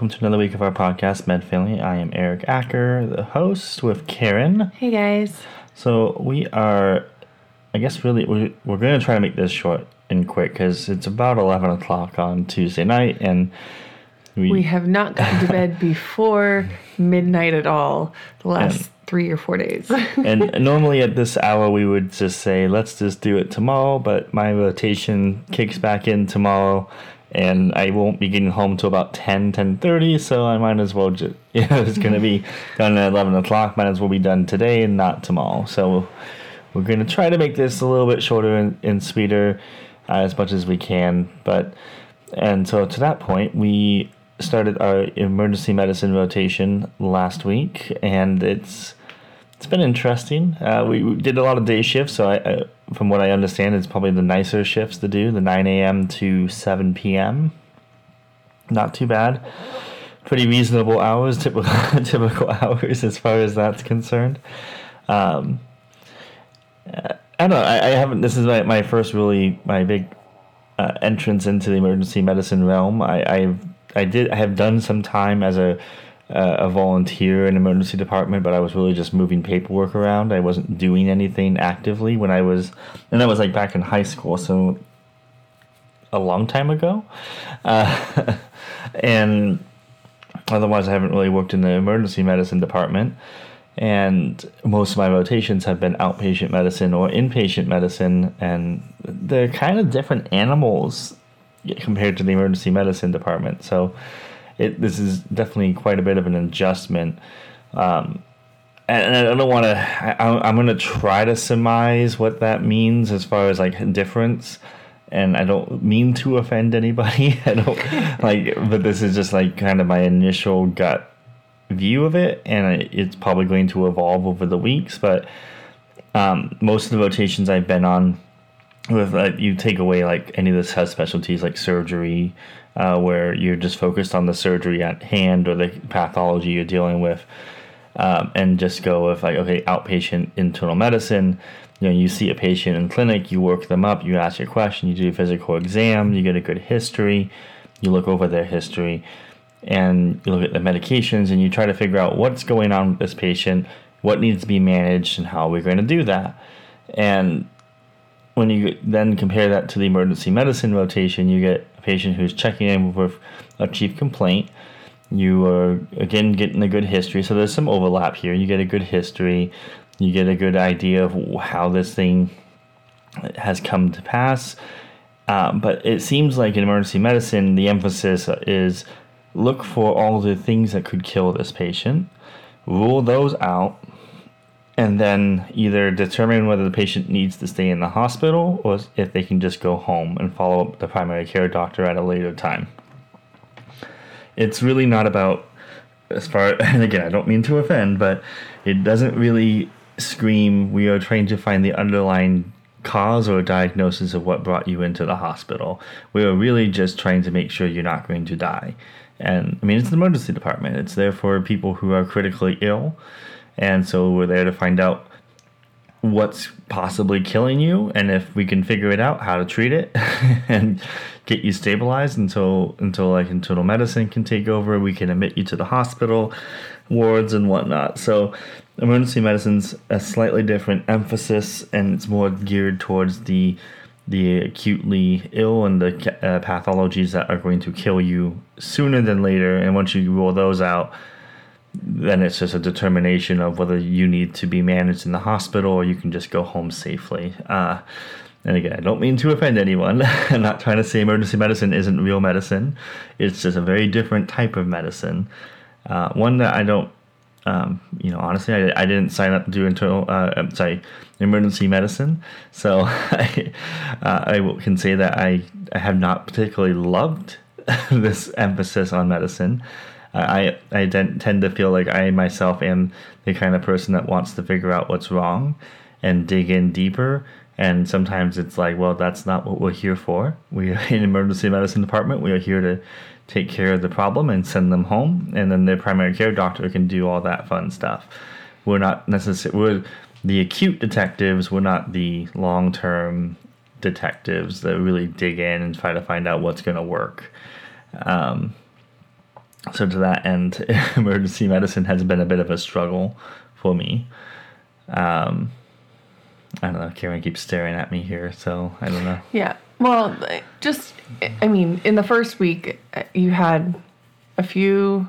Welcome to another week of our podcast, Med Family. I am Eric Acker, the host, with Karen. Hey guys. So we are, I guess, really we're, we're going to try to make this short and quick because it's about eleven o'clock on Tuesday night, and we, We have not gotten to bed before midnight at all the last And- three or four days. and normally at this hour we would just say let's just do it tomorrow, but my rotation kicks back in tomorrow. And I won't be getting home till about 10, 10.30, so I might as well just, you know, it's going to be done at 11 o'clock, might as well be done today and not tomorrow. So we're going to try to make this a little bit shorter and, and sweeter uh, as much as we can. But and so to that point, we started our emergency medicine rotation last week, and it's it's been interesting. Uh, we, we did a lot of day shifts, so I, I, from what I understand, it's probably the nicer shifts to do, the 9 a.m. to 7 p.m. Not too bad. Pretty reasonable hours, typical typical hours as far as that's concerned. Um, I don't know. I, I haven't. This is my, my first really my big uh, entrance into the emergency medicine realm. I I I did I have done some time as a uh, a volunteer in emergency department, but I was really just moving paperwork around. I wasn't doing anything actively when I was, and that was like back in high school, so a long time ago. Uh, and otherwise, I haven't really worked in the emergency medicine department. And most of my rotations have been outpatient medicine or inpatient medicine, and they're kind of different animals compared to the emergency medicine department. So, it this is definitely quite a bit of an adjustment. Um, and I don't want to. I'm going to try to surmise what that means as far as like difference. And I don't mean to offend anybody. I don't like, but this is just like kind of my initial gut view of it, and it's probably going to evolve over the weeks. But um, most of the rotations I've been on, with uh, you take away like any of the subspecialties like surgery, uh, where you're just focused on the surgery at hand or the pathology you're dealing with, um, and just go with like okay, outpatient internal medicine. You know, you see a patient in clinic, you work them up, you ask your question, you do a physical exam, you get a good history, you look over their history, and you look at the medications, and you try to figure out what's going on with this patient, what needs to be managed, and how we're going to do that. And when you then compare that to the emergency medicine rotation, you get a patient who's checking in with a chief complaint. You are again getting a good history, so there's some overlap here. You get a good history, you get a good idea of how this thing has come to pass. Um, but it seems like in emergency medicine, the emphasis is look for all the things that could kill this patient, rule those out, and then either determine whether the patient needs to stay in the hospital or if they can just go home and follow up the primary care doctor at a later time. It's really not about, as far, and again, I don't mean to offend, but it doesn't really scream we are trying to find the underlying cause or diagnosis of what brought you into the hospital. We are really just trying to make sure you're not going to die. And I mean, it's the emergency department, it's there for people who are critically ill. And so we're there to find out what's possibly killing you and if we can figure it out how to treat it and get you stabilized until until like internal medicine can take over. We can admit you to the hospital wards and whatnot. So emergency medicine's a slightly different emphasis and it's more geared towards the the acutely ill and the uh, pathologies that are going to kill you sooner than later. And once you rule those out then it's just a determination of whether you need to be managed in the hospital or you can just go home safely. Uh, and again, I don't mean to offend anyone. I'm not trying to say emergency medicine isn't real medicine. It's just a very different type of medicine. Uh, one that I don't, um, you know, honestly, I, I didn't sign up to do internal, uh, I'm sorry, emergency medicine. So I, uh, I can say that I, I have not particularly loved this emphasis on medicine. I I tend to feel like I myself am the kind of person that wants to figure out what's wrong and dig in deeper. And sometimes it's like, well, that's not what we're here for. We are in emergency medicine department. We are here to take care of the problem and send them home, and then their primary care doctor can do all that fun stuff. We're not necessarily we're the acute detectives. We're not the long term detectives that really dig in and try to find out what's going to work. Um, so to that end, emergency medicine has been a bit of a struggle for me. Um, I don't know. Karen keeps staring at me here, so I don't know. Yeah. Well, just, I mean, in the first week, uh, you had a few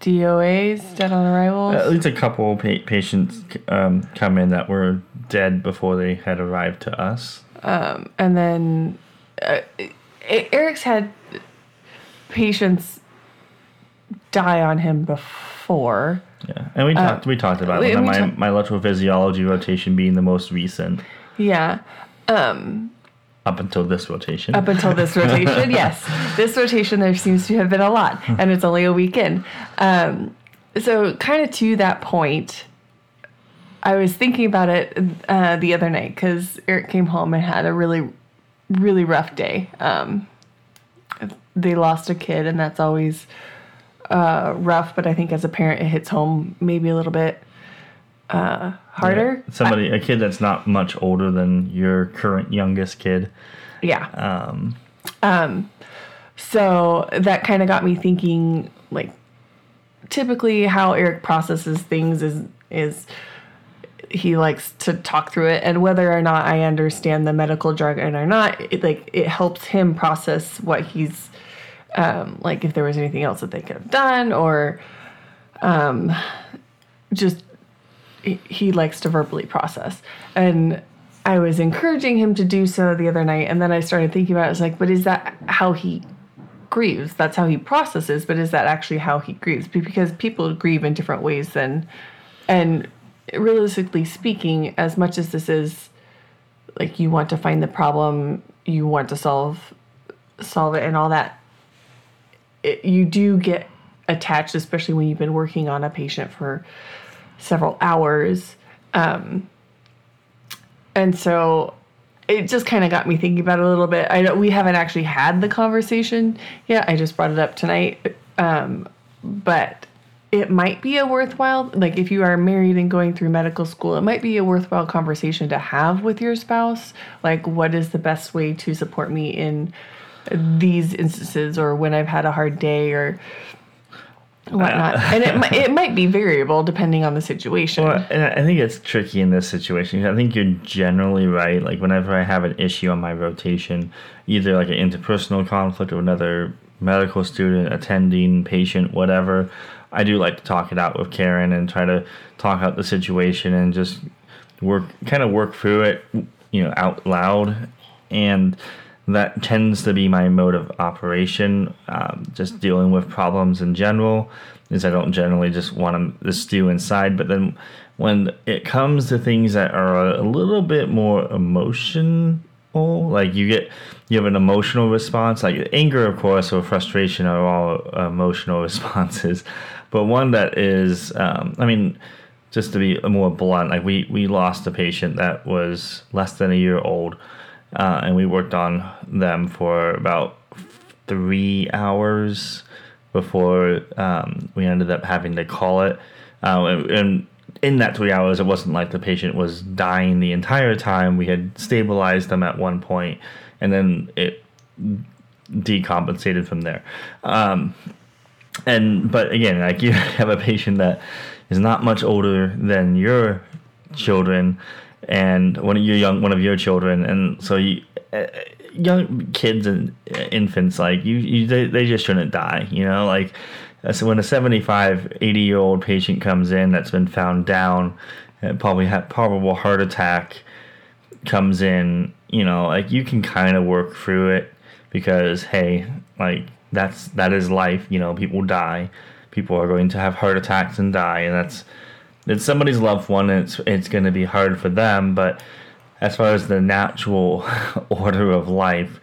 DOAs, dead on arrival. At least a couple pa- patients um, come in that were dead before they had arrived to us. Um, and then uh, Eric's had patients die on him before. Yeah, and we talked we talked about we- we my talked- my electrophysiology rotation being the most recent Yeah. Um, up until this rotation. up until this rotation, yes. This rotation, there seems to have been a lot, and it's only a weekend. Um, so, kind of to that point, I was thinking about it uh, the other night because Eric came home and had a really, really rough day. Um, they lost a kid, and that's always uh, rough. But I think as a parent, it hits home maybe a little bit uh, harder. Yeah, Somebody, a kid that's not much older than your current youngest kid. Yeah. Um, So that kind of got me thinking like typically how Eric processes things is is he likes to talk through it and whether or not I understand the medical jargon or not it like it helps him process what he's um like if there was anything else that they could have done or um just he- he likes to verbally process and I was encouraging him to do so the other night and then I started thinking about it I was like but is that how he grieves. That's how he processes, but is that actually how he grieves? Because people grieve in different ways than and realistically speaking, as much as this is like you want to find the problem, you want to solve solve it and all that, it, you do get attached, especially when you've been working on a patient for several hours. Um, and so it just kind of got me thinking about it a little bit. I know we haven't actually had the conversation yet. I just brought it up tonight. Um, but it might be a worthwhile like if you are married and going through medical school, it might be a worthwhile conversation to have with your spouse. Like what is the best way to support me in these instances or when I've had a hard day or whatnot. and it it might be variable depending on the situation. Well, I think it's tricky in this situation. I think you're generally right. Like whenever I have an issue on my rotation, either like an interpersonal conflict or another medical student, attending, patient, whatever, I do like to talk it out with Karen and try to talk out the situation and just work, kind of work through it, you know, out loud. And that tends to be my mode of operation. Um, just dealing with problems in general is I don't generally just want to stew inside. But then when it comes to things that are a little bit more emotional, like you get you have an emotional response, like anger, of course, or frustration are all emotional responses. But one that is, um, I mean, just to be more blunt, like we we lost a patient that was less than a year old uh, and we worked on them for about three hours before um, we ended up having to call it. Uh, and, and in that three hours, it wasn't like the patient was dying the entire time. We had stabilized them at one point, and then it decompensated from there. Um, and but again, like you have a patient that is not much older than your children and one of your young one of your children and so you uh, young kids and uh, infants like you, you they, they just shouldn't die you know? Like so when a 75 80 year old patient comes in that's been found down uh, probably had probable heart attack comes in you know like you can kind of work through it because hey like that's that is life you know? People die. People are going to have heart attacks and die and that's it's somebody's loved one it's it's going to be hard for them but as far as the natural order of life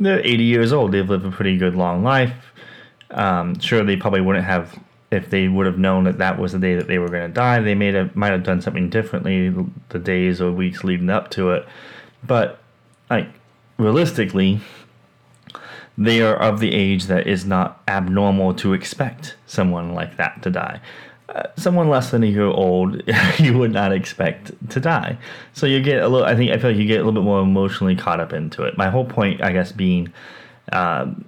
they're 80 years old they've lived a pretty good long life Um, sure, they probably wouldn't have if they would have known that that was the day that they were going to die. They may have might have done something differently the days or weeks leading up to it. But like realistically, they are of the age that is not abnormal to expect someone like that to die. Uh, someone less than a year old, you would not expect to die. So you get a little. I think I feel like you get a little bit more emotionally caught up into it. My whole point, I guess, being um,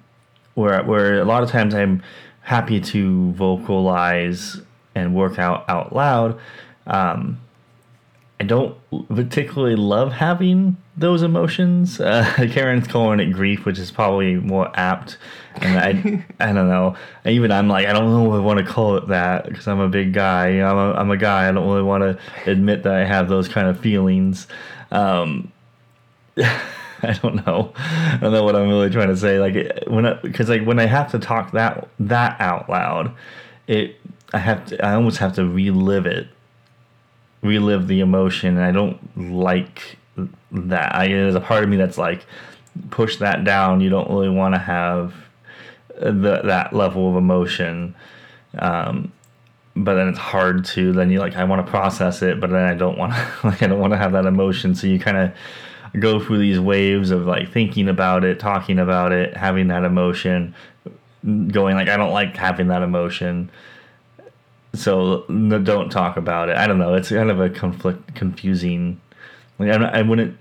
where where a lot of times I'm happy to vocalize and work out out loud. Um, I don't particularly love having those emotions. Uh, Karen's calling it grief, which is probably more apt. And I, I don't know. Even I'm like, I don't know if I want to call it that because I'm a big guy. I'm a, I'm a guy. I don't really want to admit that I have those kind of feelings. Um, I don't know. I don't know what I'm really trying to say. Like when, because like when I have to talk that that out loud, it I have to. I almost have to relive it relive the emotion and I don't like that. I there's a part of me that's like push that down. You don't really want to have the, that level of emotion. Um, but then it's hard to then you like I want to process it, but then I don't want to like I don't want to have that emotion. So you kind of go through these waves of like thinking about it, talking about it, having that emotion, going like I don't like having that emotion so no, don't talk about it. I don't know. It's kind of a conflict, confusing. Like I, I wouldn't.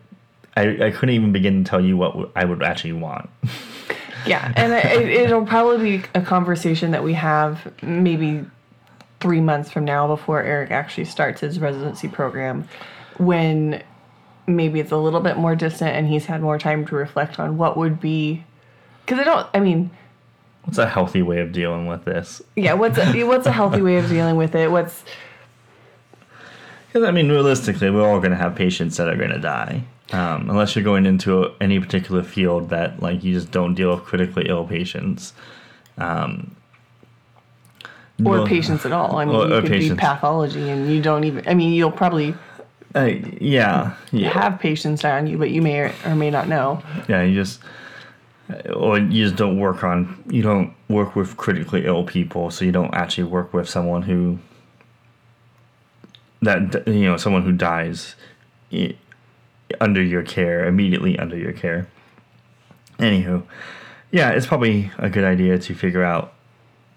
I, I couldn't even begin to tell you what I would actually want. yeah, and it, it'll probably be a conversation that we have maybe three months from now before Eric actually starts his residency program, when maybe it's a little bit more distant and he's had more time to reflect on what would be. Because I don't. I mean what's a healthy way of dealing with this? Yeah, what's a, what's a healthy way of dealing with it? What's because I mean, realistically, we're all going to have patients that are going to die, um, unless you're going into a, any particular field that like you just don't deal with critically ill patients. Um, or well, patients at all. I mean, or, you could patients. be pathology, and you don't even. I mean, you'll probably. Uh, yeah, yeah. Have patients on you, but you may or, or may not know. Yeah, you just or you just don't work on you don't work with critically ill people so you don't actually work with someone who that you know someone who dies under your care immediately under your care. Anywho yeah it's probably a good idea to figure out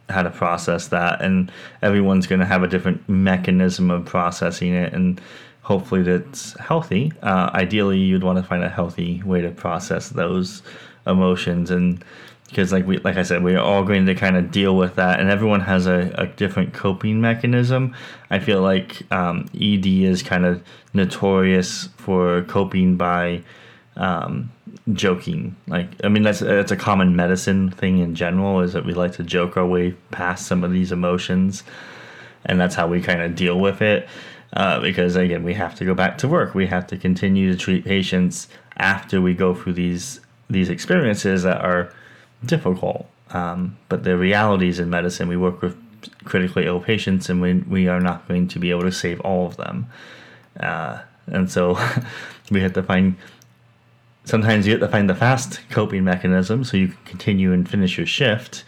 how to process that and everyone's going to have a different mechanism of processing it and hopefully that's healthy. Uh, ideally you'd want to find a healthy way to process those emotions and because like we like I said we're all going to kind of deal with that and everyone has a, a different coping mechanism. I feel like um, ED is kind of notorious for coping by um, joking. Like I mean that's that's a common medicine thing in general is that we like to joke our way past some of these emotions and that's how we kind of deal with it. Uh, because again we have to go back to work. We have to continue to treat patients after we go through these these experiences that are difficult. Um, but the realities in medicine, we work with critically ill patients, and we we are not going to be able to save all of them. Uh, and so we have to find. Sometimes you have to find the fast coping mechanism so you can continue and finish your shift,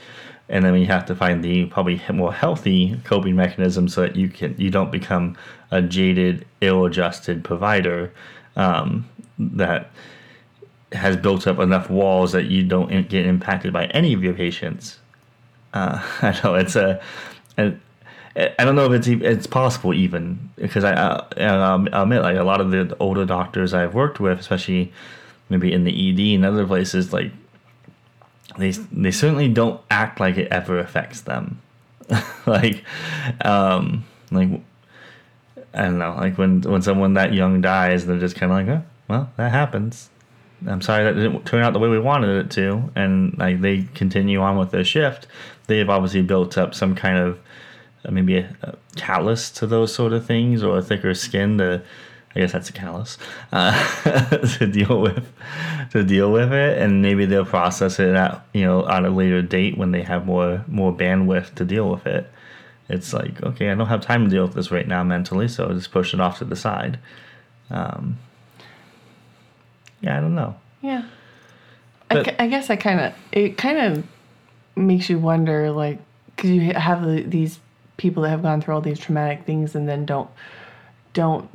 and then you have to find the probably more healthy coping mechanism so that you can you don't become a jaded, ill-adjusted provider um, that has built up enough walls that you don't get impacted by any of your patients. Uh, I know it's a, a, I don't know if it's it's possible even because I, I will admit like a lot of the older doctors I've worked with, especially maybe in the ED and other places, like they they certainly don't act like it ever affects them. like, um, like I don't know, like when when someone that young dies, they're just kind of like, oh, well, that happens. I'm sorry that didn't turn out the way we wanted it to, and like they continue on with their shift, they've obviously built up some kind of uh, maybe a, a, callus to those sort of things, or a thicker skin to, I guess that's a callus, uh, to deal with, to deal with it, and maybe they'll process it at you know on a later date when they have more more bandwidth to deal with it. It's like okay, I don't have time to deal with this right now mentally, so I'll just push it off to the side. Um, yeah, I don't know. Yeah. I, I guess I kind of, it kind of makes you wonder, like, because you have the, these people that have gone through all these traumatic things and then don't don't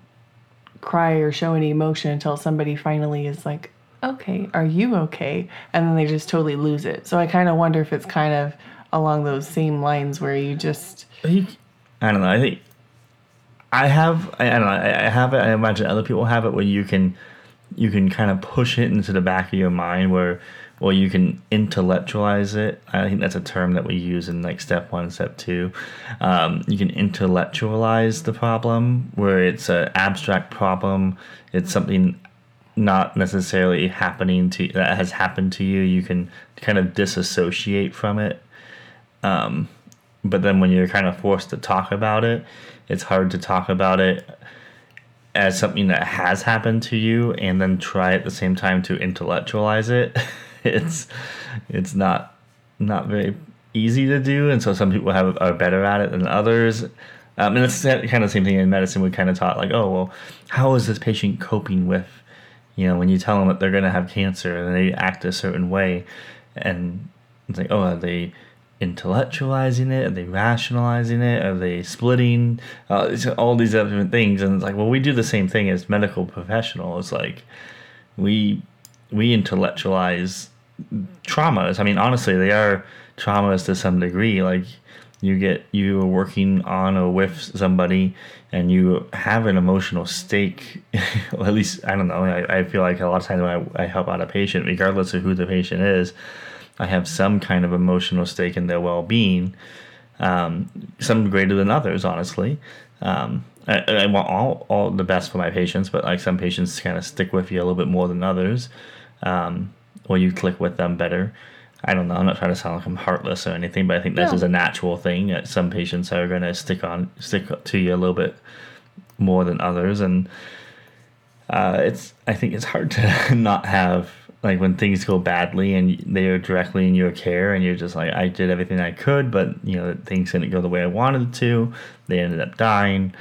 cry or show any emotion until somebody finally is like, okay, are you okay? And then they just totally lose it. So I kind of wonder if it's kind of along those same lines where you just. I don't know. I think I have. I, I don't know. I, I have it. I imagine other people have it where you can, you can kind of push it into the back of your mind where, well, you can intellectualize it. I think that's a term that we use in like step one, step two. Um, you can intellectualize the problem where it's an abstract problem. It's something not necessarily happening to that has happened to you. You can kind of disassociate from it. Um, but then when you're kind of forced to talk about it, it's hard to talk about it as something that has happened to you and then try at the same time to intellectualize it. it's it's not not very easy to do, and so some people have are better at it than others. Um, and it's kind of the same thing in medicine. We kind of taught like, oh well, how is this patient coping with, you know, when you tell them that they're going to have cancer and they act a certain way, and it's like, oh, are they intellectualizing it? Are they rationalizing it? Are they splitting? Uh, all these different things, and it's like, well, we do the same thing as medical professionals. Like, we we intellectualize traumas. I mean, honestly, they are traumas to some degree. Like, you get you are working on or with somebody and you have an emotional stake well, at least i don't know I, I feel like a lot of times when I, I help out a patient regardless of who the patient is I have some kind of emotional stake in their well being, um, some greater than others, honestly. Um, I, I, want all, all the best for my patients, but like some patients kind of stick with you a little bit more than others, um, or you click with them better. I don't know. I'm not trying to sound like I'm heartless or anything, but I think this no. is a natural thing. That some patients are going to stick on stick to you a little bit more than others, and uh, it's I think it's hard to not have like when things go badly and they are directly in your care and you're just like i did everything i could but you know things didn't go the way i wanted to they ended up dying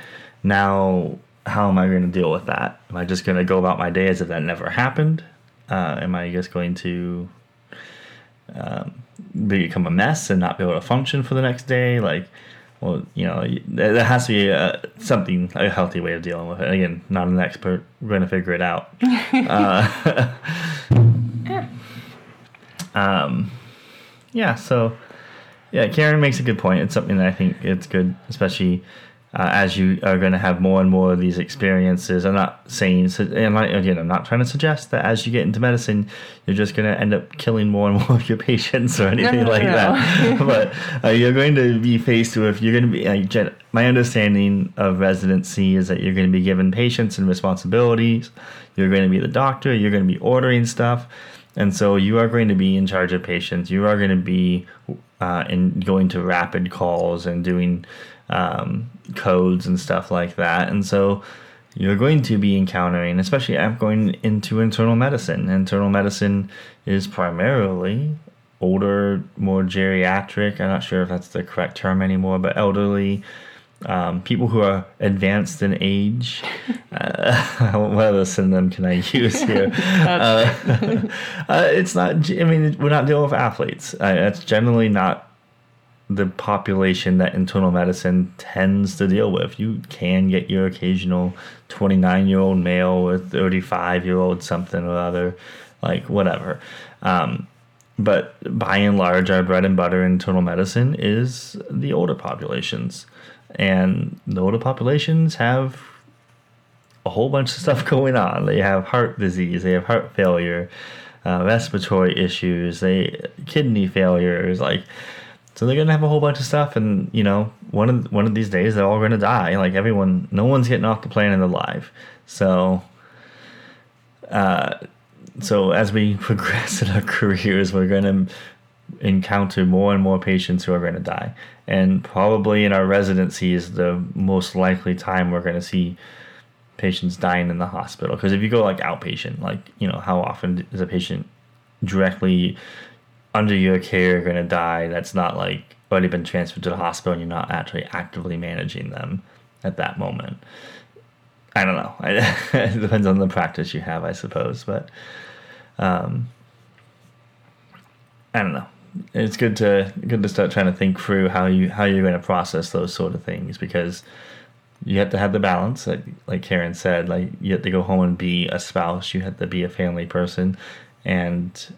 now how am i going to deal with that am i just going to go about my day as if that never happened uh, am i just going to um, become a mess and not be able to function for the next day like well, you know, there has to be a, something, a healthy way of dealing with it. Again, not an expert. We're going to figure it out. uh, um, yeah, so, yeah, Karen makes a good point. It's something that I think it's good, especially uh, as you are going to have more and more of these experiences. I'm not saying, and I, again, I'm not trying to suggest that as you get into medicine, you're just going to end up killing more and more of your patients or anything no, no, like no. that. but uh, you're going to be faced with, you're going to be, uh, my understanding of residency is that you're going to be given patients and responsibilities. You're going to be the doctor, you're going to be ordering stuff. And so you are going to be in charge of patients. You are going to be uh, in going to rapid calls and doing um, codes and stuff like that. And so you're going to be encountering, especially I'm going into internal medicine. Internal medicine is primarily older, more geriatric. I'm not sure if that's the correct term anymore, but elderly. Um, people who are advanced in age. Uh, what other synonym can I use here? Uh, uh, it's not. I mean, we're not dealing with athletes. Uh, it's generally not the population that internal medicine tends to deal with. You can get your occasional 29 year old male with 35 year old something or other, like whatever. Um, but by and large, our bread and butter in internal medicine is the older populations. And older populations have a whole bunch of stuff going on. They have heart disease, they have heart failure, uh, respiratory issues, they kidney failures, like so they're gonna have a whole bunch of stuff, and you know, one of one of these days they're all gonna die. Like everyone, no one's getting off the planet alive. So, uh, so as we progress in our careers, we're gonna encounter more and more patients who are going to die, and probably in our residency is the most likely time we're going to see patients dying in the hospital. Because if you go like outpatient, like you know, how often is a patient directly under your care going to die that's not like already been transferred to the hospital and you're not actually actively managing them at that moment. I don't know. it depends on the practice you have, I suppose. But um, I don't know. It's good to good to start trying to think through how you how you're going to process those sort of things because you have to have the balance like like Karen said like you have to go home and be a spouse you have to be a family person and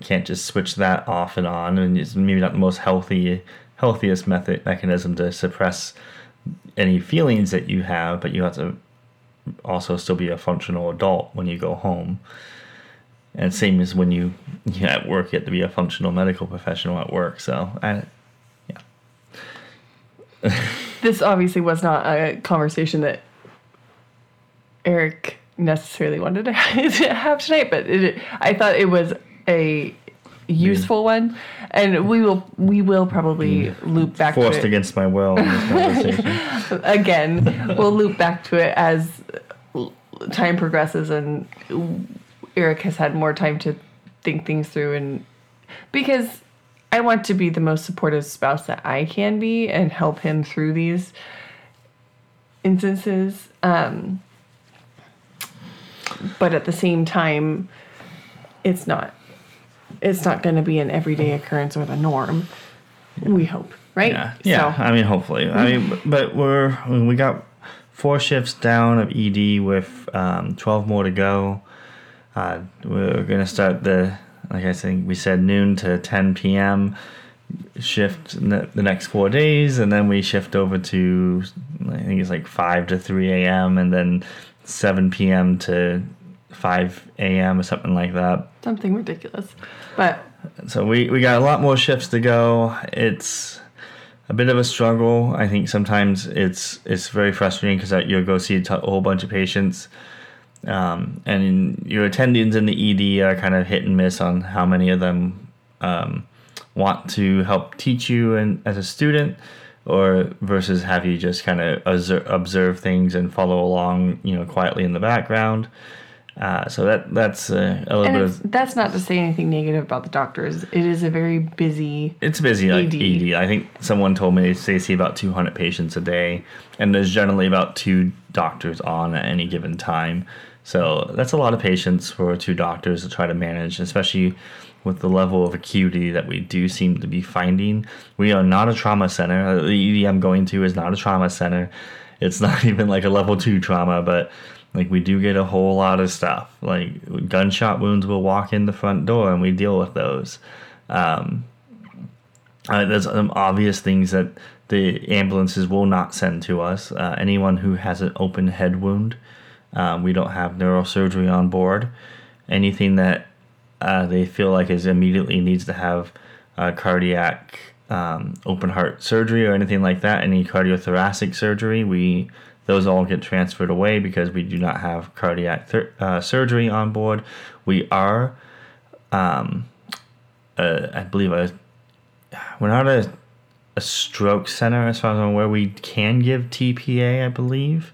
can't just switch that off and on and it's maybe not the most healthy healthiest method mechanism to suppress any feelings that you have but you have to also still be a functional adult when you go home and same as when you you at work you have to be a functional medical professional at work so I, yeah. This obviously was not a conversation that Eric necessarily wanted to have tonight, but it, I thought it was a useful one, and we will we will probably loop back forced to it. against my will in this again. we'll loop back to it as time progresses and Eric has had more time to think things through and because I want to be the most supportive spouse that I can be and help him through these instances. Um, but at the same time, it's not it's not going to be an everyday occurrence or the norm. We hope, right? yeah yeah So, i mean hopefully i mean but we're we got four shifts down of ed with um, 12 more to go uh, we're gonna start the like i think we said noon to 10 p.m shift the next four days and then we shift over to i think it's like 5 to 3 a.m and then 7 p.m to 5 a.m or something like that something ridiculous. But so we, we got a lot more shifts to go. It's a bit of a struggle. I think sometimes it's it's very frustrating because you'll go see a whole bunch of patients, um, and your attendings in the ED are kind of hit and miss on how many of them um, want to help teach you and as a student, or versus have you just kind of observe, observe things and follow along, you know, quietly in the background. Uh, so that that's uh, a little and bit of that's not to say anything negative about the doctors. It is a very busy. It's busy, like ED. ED. I think someone told me they see about 200 patients a day, and there's generally about two doctors on at any given time. So that's a lot of patients for two doctors to try to manage, especially with the level of acuity that we do seem to be finding. We are not a trauma center. The ED I'm going to is not a trauma center. It's not even like a level two trauma, but like we do get a whole lot of stuff. Like gunshot wounds will walk in the front door, and we deal with those. Um, uh, there's some obvious things that the ambulances will not send to us. Uh, anyone who has an open head wound, um, we don't have neurosurgery on board. Anything that uh, they feel like is immediately needs to have uh, cardiac um, open heart surgery or anything like that, any cardiothoracic surgery, we those all get transferred away because we do not have cardiac thir- uh, surgery on board. We are, um, I believe, a we're not a, a stroke center as far as I'm aware. We can give TPA, I believe.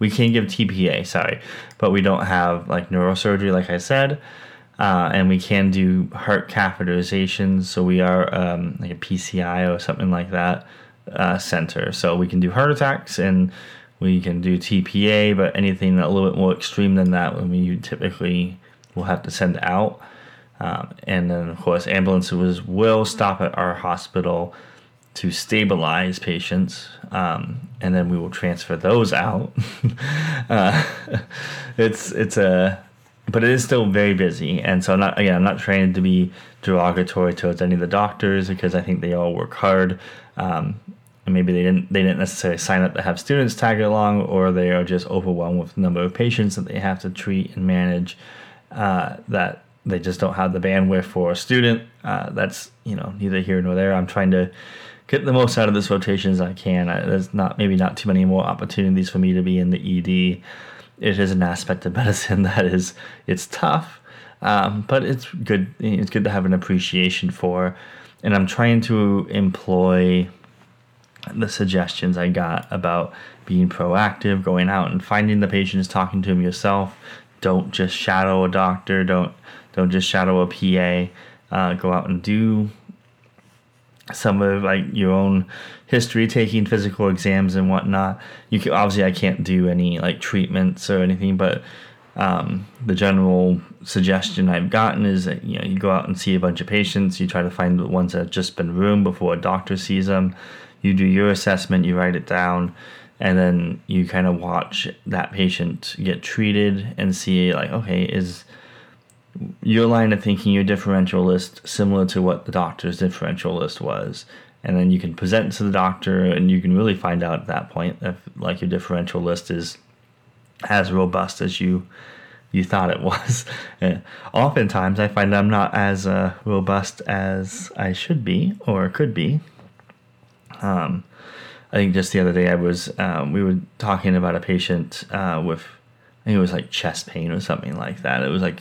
We can give TPA, sorry, but we don't have like neurosurgery, like I said. Uh, and we can do heart catheterizations. So we are um, like a PCI or something like that uh, center. So we can do heart attacks and we can do TPA, but anything a little bit more extreme than that, mean, you typically will have to send out. Um, and then, of course, ambulances will stop at our hospital to stabilize patients, um, and then we will transfer those out. uh, it's it's a, but it is still very busy, and so I'm not again I'm not trying to be derogatory towards any of the doctors because I think they all work hard. Um, and maybe they didn't they didn't necessarily sign up to have students tag along, or they are just overwhelmed with the number of patients that they have to treat and manage. Uh, that they just don't have the bandwidth for a student. Uh, that's you know neither here nor there. I'm trying to get the most out of this rotation as I can. I, there's not maybe not too many more opportunities for me to be in the ED. It is an aspect of medicine that is it's tough, um, but it's good. It's good to have an appreciation for, and I'm trying to employ the suggestions I got about being proactive, going out and finding the patients, talking to them yourself. Don't just shadow a doctor. Don't don't just shadow a PA. Uh, go out and do some of like your own history, taking physical exams and whatnot. You can obviously I can't do any like treatments or anything, but um, the general suggestion I've gotten is that you know you go out and see a bunch of patients, you try to find the ones that have just been roomed before a doctor sees them, you do your assessment, you write it down, and then you kind of watch that patient get treated and see like okay is your line of thinking your differential list similar to what the doctor's differential list was and then you can present to the doctor and you can really find out at that point if like your differential list is as robust as you you thought it was. And oftentimes, I find I'm not as uh, robust as I should be or could be. Um, I think just the other day I was um, we were talking about a patient uh, with I think it was like chest pain or something like that. It was like,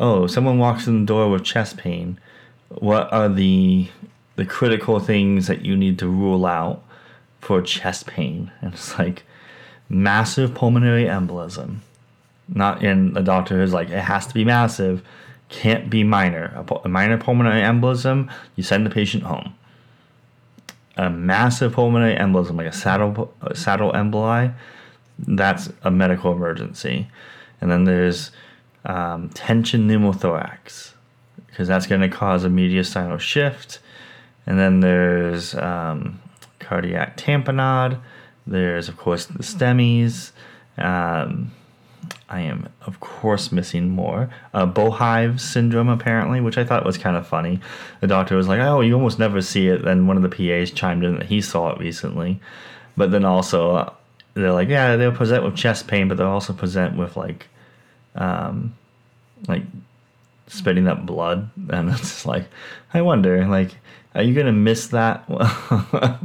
oh, someone walks in the door with chest pain. What are the the critical things that you need to rule out for chest pain? And it's like massive pulmonary embolism. Not in a doctor who's like, it has to be massive, can't be minor. A, a minor pulmonary embolism, you send the patient home. A massive pulmonary embolism, like a saddle, a saddle emboli, that's a medical emergency. And then there's um, tension pneumothorax, because that's going to cause a mediastinal shift. And then there's um, cardiac tamponade. There's, of course, the STEMIs. Um, I am, of course, missing more. Uh, Boerhaave syndrome, apparently, which I thought was kind of funny. The doctor was like, oh, you almost never see it. Then one of the PAs chimed in that he saw it recently. But then also, uh, they're like, yeah, they'll present with chest pain, but they'll also present with like, um, like spitting up blood. And it's just like, I wonder, like, are you gonna miss that?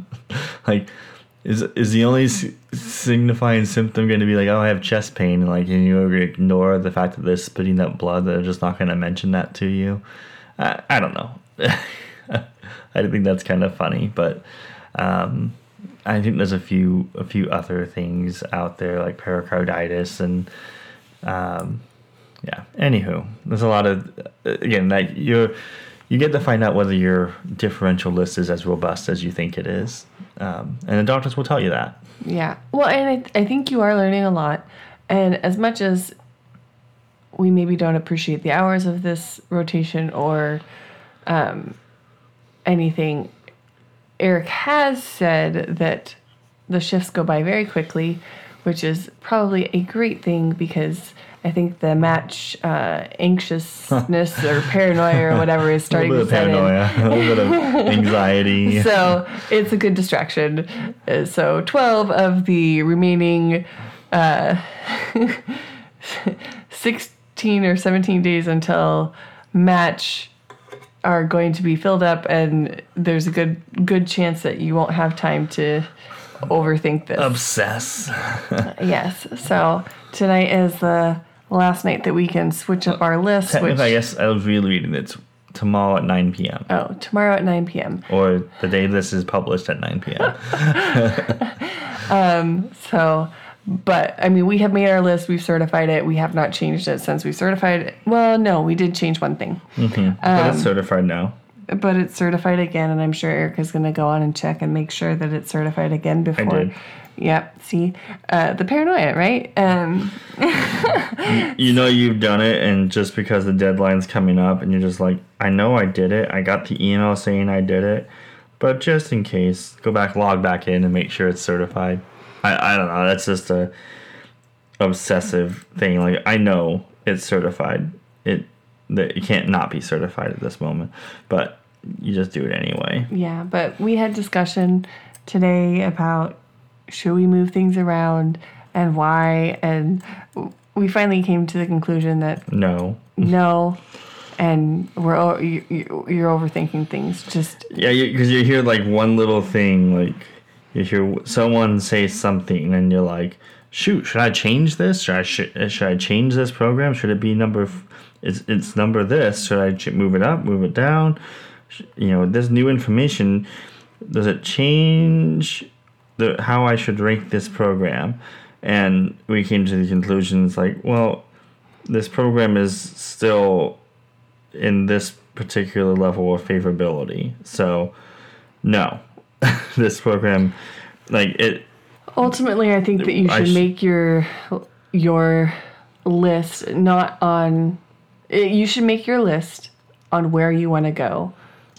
like, is is the only signifying symptom going to be like, oh, I have chest pain, and like, and you ignore the fact that they're spitting up blood? They're just not going to mention that to you. I, I don't know. I think that's kind of funny, but um, I think there's a few a few other things out there like pericarditis and um, yeah. Anywho, there's a lot of again that you're you get to find out whether your differential list is as robust as you think it is, um, and the doctors will tell you that. Yeah. Well, and I, I think you are learning a lot. And as much as we maybe don't appreciate the hours of this rotation or um, anything, Eric has said that the shifts go by very quickly, which is probably a great thing because I think the match uh, anxiousness or paranoia or whatever is A starting little to bit of set in. paranoia, a little bit of anxiety. so it's a good distraction. Uh, So 12 of the remaining uh, 16 or 17 days until match are going to be filled up and there's a good good chance that you won't have time to overthink this. Obsess. yes. So tonight is the last night that we can switch up our list which I guess I was really reading it's tomorrow at 9 p.m. Oh, tomorrow at 9 p.m. or the day this is published at 9 p.m. So, but I mean, we have made our list. We've certified it. We have not changed it since we certified it. Well, no, we did change one thing, but Um, it's certified now. But it's certified again, and I'm sure Erica's going to go on and check and make sure that it's certified again before. I did. Yep. See, uh, the paranoia, right? Um, You know you've done it, and just because the deadline's coming up, and you're just like, I know I did it. I got the email saying I did it, but just in case, go back, log back in, and make sure it's certified. I, I don't know. That's just a obsessive thing. Like I know it's certified. It that you can't not be certified at this moment, but you just do it anyway. yeah, but we had discussion today about should we move things around and why, and we finally came to the conclusion that No. no and we're you, you- you're overthinking things just Yeah, because you, hear like one little thing, like you hear someone say something, and you're like, "Shoot, should I change this? Should I sh- should I change this program? Should it be number? F- it's it's number this? Should I move it up? Move it down? You know, this new information. Does it change the how I should rank this program?" And we came to the conclusions like, well, this program is still in this particular level of favorability. So, no, this program, like it, ultimately i think that you should sh- make your your list not on. You should make your list on where you want to go.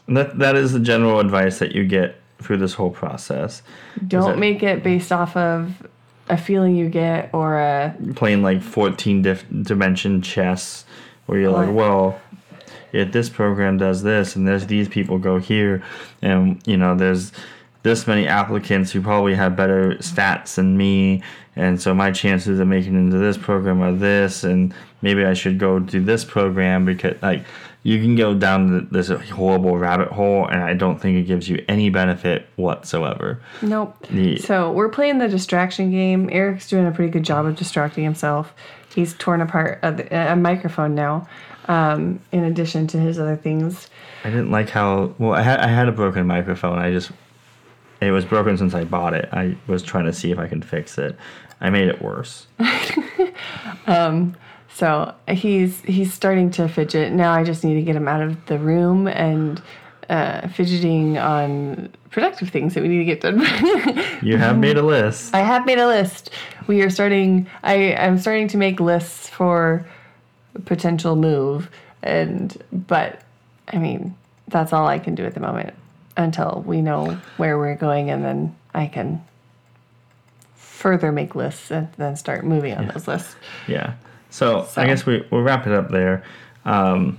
And that that is the general advice that you get through this whole process. Don't it- make it based off of a feeling you get or a Playing like fourteen dif- dimension chess, where you're like, well, if this program does this, and there's these people go here, and you know, there's this many applicants who probably have better stats than me, and so my chances of making it into this program are this, and maybe I should go do this program because like you can go down th- this horrible rabbit hole, and I don't think it gives you any benefit whatsoever. Nope. The- So we're playing the distraction game. Eric's doing a pretty good job of distracting himself. He's torn apart a, a microphone now, um, in addition to his other things. I didn't like how well I had I had a broken microphone. I just it was broken since I bought it. I was trying to see if I can fix it. I made it worse. So he's he's starting to fidget. Now I just need to get him out of the room and uh, fidgeting on productive things that we need to get done. You have made a list. I have made a list. We are starting. I I'm starting to make lists for potential move, and but I mean that's all I can do at the moment until we know where we're going, and then I can further make lists and then start moving on those lists. Yeah. So, So. I guess we we'll wrap it up there. Um,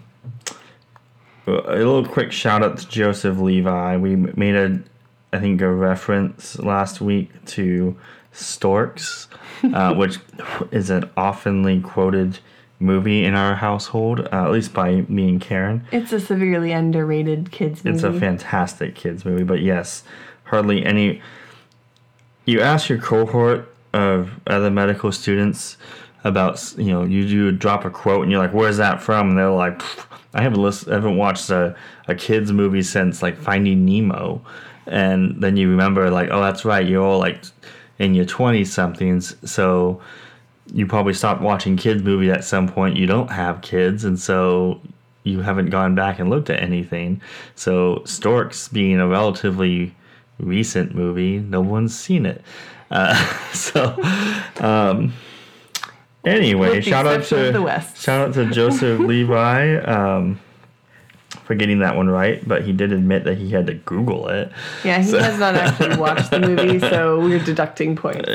a little quick shout out to Joseph Levi. We made a I think a reference last week to Storks, uh, which is an oftenly quoted movie in our household, uh, at least by me and Karen. It's a severely underrated kids movie. It's a fantastic kids movie, but yes, hardly any. You ask your cohort of other medical students about, you know, you do drop a quote and you're like, "Where's that from?" And they're like, "I haven't listened, I haven't watched a a kids movie since like Finding Nemo," and then you remember like, "Oh, that's right, you're all like in your twenty somethings, so." You probably stopped watching kids movies at some point. You don't have kids, and so you haven't gone back and looked at anything. So Storks being a relatively recent movie, no one's seen it. Uh, so um, anyway, shout out to the West. shout out to Joseph Levi um, for getting that one right, but he did admit that he had to Google it. yeah, he So- has not actually watched the movie, so we're deducting points.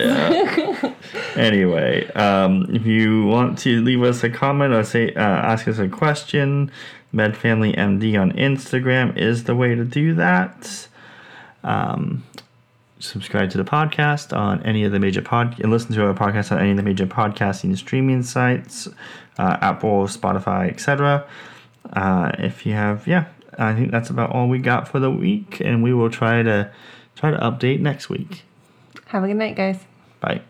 Anyway, um, if you want to leave us a comment or say uh, ask us a question, MedFamilyMD on Instagram is the way to do that. Um, subscribe to the podcast on any of the major pod and listen to our podcast on any of the major podcasting streaming sites, uh, Apple, Spotify, etc. Uh, if you have, yeah, I think that's about all we got for the week, and we will try to try to update next week. Have a good night, guys. Bye.